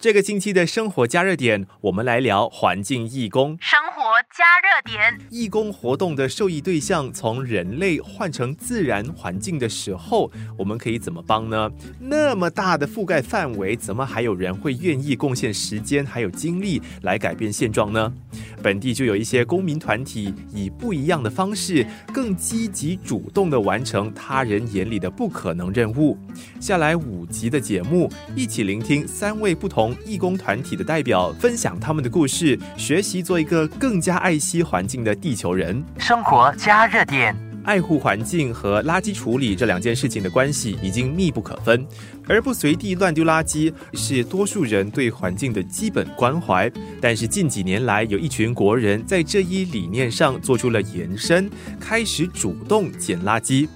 这个星期的生活加热点，我们来聊环境义工。生活加热点，义工活动的受益对象从人类换成自然环境的时候，我们可以怎么帮呢？那么大的覆盖范围，怎么还有人会愿意贡献时间还有精力来改变现状呢？本地就有一些公民团体，以不一样的方式，更积极主动地完成他人眼里的不可能任务。下来五集的节目，一起聆听三位不同。义工团体的代表分享他们的故事，学习做一个更加爱惜环境的地球人。生活加热点，爱护环境和垃圾处理这两件事情的关系已经密不可分，而不随地乱丢垃圾是多数人对环境的基本关怀。但是近几年来，有一群国人在这一理念上做出了延伸，开始主动捡垃圾。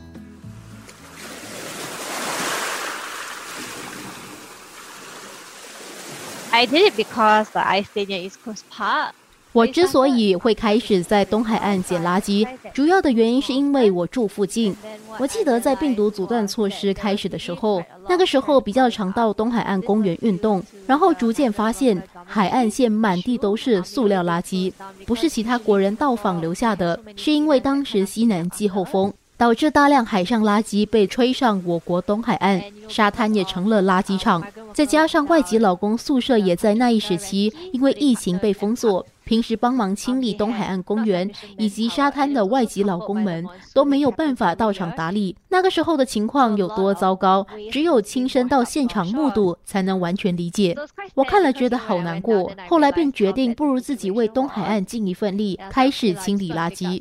I did it because I stayed near East Coast Park. 我之所以会开始在东海岸捡垃圾，主要的原因是因为我住附近。我记得在病毒阻断措施开始的时候，那个时候比较常到东海岸公园运动，然后逐渐发现海岸线满地都是塑料垃圾，不是其他国人到访留下的，是因为当时西南季候风。导致大量海上垃圾被吹上我国东海岸，沙滩也成了垃圾场。再加上外籍老公宿舍也在那一时期因为疫情被封锁，平时帮忙清理东海岸公园以及沙滩的外籍老公们都没有办法到场打理。那个时候的情况有多糟糕，只有亲身到现场目睹才能完全理解。我看了觉得好难过，后来便决定不如自己为东海岸尽一份力，开始清理垃圾。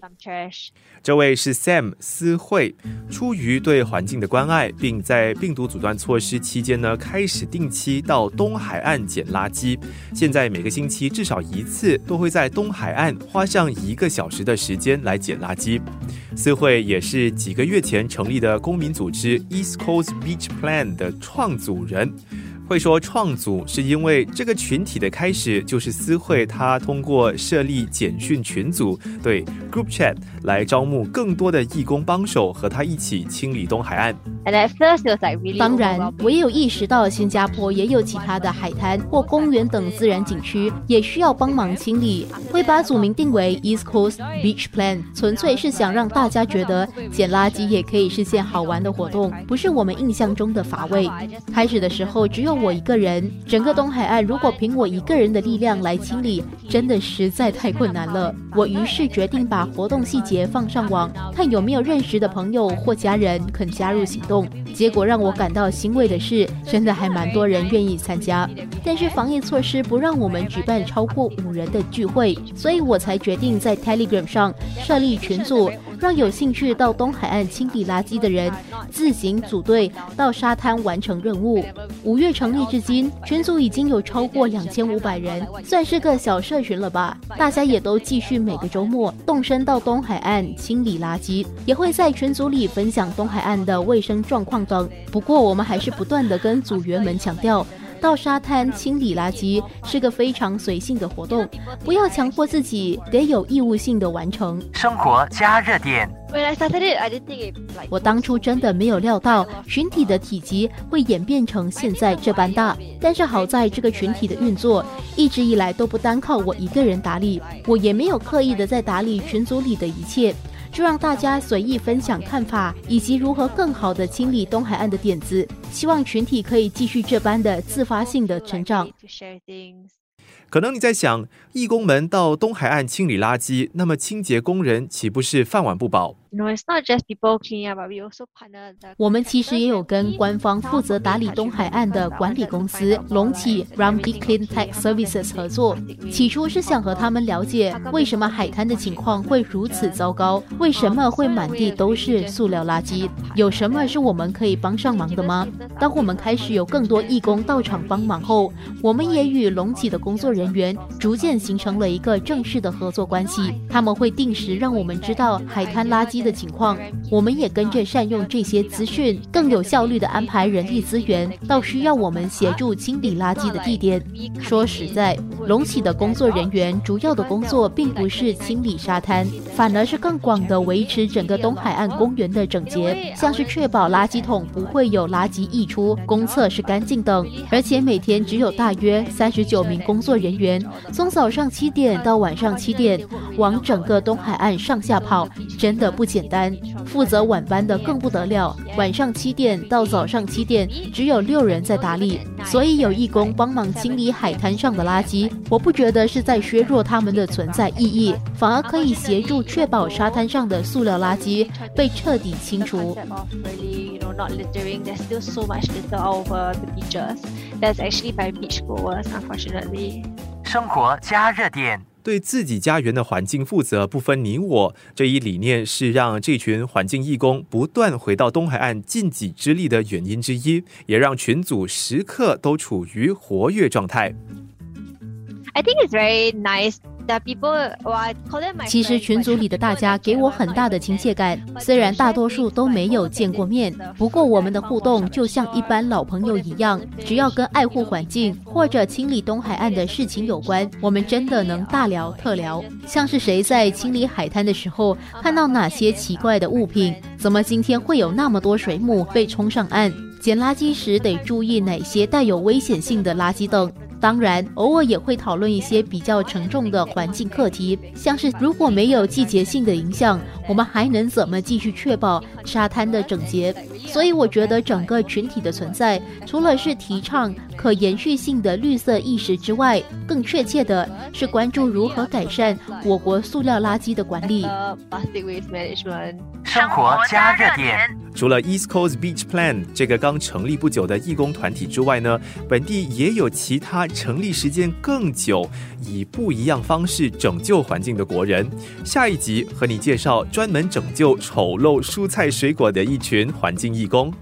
这位是 Sam 思慧，出于对环境的关爱，并在病毒阻断措施期间呢，开始定期到东海岸捡垃圾。现在每个星期至少一次，都会在东海岸花上一个小时的时间来捡垃圾。思慧也是几个月前成立的公民组织 East Coast Beach Plan 的创组人。会说创组是因为这个群体的开始就是思慧，他通过设立简讯群组，对 Group Chat 来招募更多的义工帮手，和他一起清理东海岸。当然，我也有意识到新加坡也有其他的海滩或公园等自然景区也需要帮忙清理，会把组名定为 East Coast Beach Plan，纯粹是想让大家觉得捡垃圾也可以是件好玩的活动，不是我们印象中的乏味。开始的时候只有。我一个人，整个东海岸如果凭我一个人的力量来清理，真的实在太困难了。我于是决定把活动细节放上网，看有没有认识的朋友或家人肯加入行动。结果让我感到欣慰的是，真的还蛮多人愿意参加。但是防疫措施不让我们举办超过五人的聚会，所以我才决定在 Telegram 上设立群组。让有兴趣到东海岸清理垃圾的人自行组队到沙滩完成任务。五月成立至今，群组已经有超过两千五百人，算是个小社群了吧？大家也都继续每个周末动身到东海岸清理垃圾，也会在群组里分享东海岸的卫生状况等。不过，我们还是不断的跟组员们强调。到沙滩清理垃圾是个非常随性的活动，不要强迫自己得有义务性的完成。生活加热点。我当初真的没有料到群体的体积会演变成现在这般大，但是好在这个群体的运作一直以来都不单靠我一个人打理，我也没有刻意的在打理群组里的一切。就让大家随意分享看法，以及如何更好的清理东海岸的点子。希望群体可以继续这般的自发性的成长。可能你在想，义工们到东海岸清理垃圾，那么清洁工人岂不是饭碗不保？我们其实也有跟官方负责打理东海岸的管理公司隆起 Ramdi Clean Tech Services 合作。起初是想和他们了解，为什么海滩的情况会如此糟糕，为什么会满地都是塑料垃圾，有什么是我们可以帮上忙的吗？当我们开始有更多义工到场帮忙后，我们也与隆起的工作。作人员逐渐形成了一个正式的合作关系。他们会定时让我们知道海滩垃圾的情况，我们也跟着善用这些资讯，更有效率的安排人力资源到需要我们协助清理垃圾的地点。说实在，隆起的工作人员主要的工作并不是清理沙滩，反而是更广的维持整个东海岸公园的整洁，像是确保垃圾桶不会有垃圾溢出，公厕是干净等。而且每天只有大约三十九名工作人员，从早上七点到晚上七点，往整个东海岸上下跑，真的不简单负责晚班的更不得了。晚上七点到早上七点只有六人在打理所以有义工帮忙清理海滩上的垃圾。我不觉得是在削弱他们的存在意义反而可以协助确保沙滩上的塑料垃圾被彻底清除。生活加热点。对自己家园的环境负责，不分你我。这一理念是让这群环境义工不断回到东海岸尽己之力的原因之一，也让群组时刻都处于活跃状态。I think it's very nice. 其实群组里的大家给我很大的亲切感，虽然大多数都没有见过面，不过我们的互动就像一般老朋友一样。只要跟爱护环境或者清理东海岸的事情有关，我们真的能大聊特聊。像是谁在清理海滩的时候看到哪些奇怪的物品，怎么今天会有那么多水母被冲上岸，捡垃圾时得注意哪些带有危险性的垃圾等。当然，偶尔也会讨论一些比较沉重的环境课题，像是如果没有季节性的影响，我们还能怎么继续确保沙滩的整洁？所以，我觉得整个群体的存在，除了是提倡可延续性的绿色意识之外，更确切的是关注如何改善我国塑料垃圾的管理。生活加热点。除了 East Coast Beach Plan 这个刚成立不久的义工团体之外呢，本地也有其他成立时间更久、以不一样方式拯救环境的国人。下一集和你介绍专门拯救丑陋蔬菜水果的一群环境义工。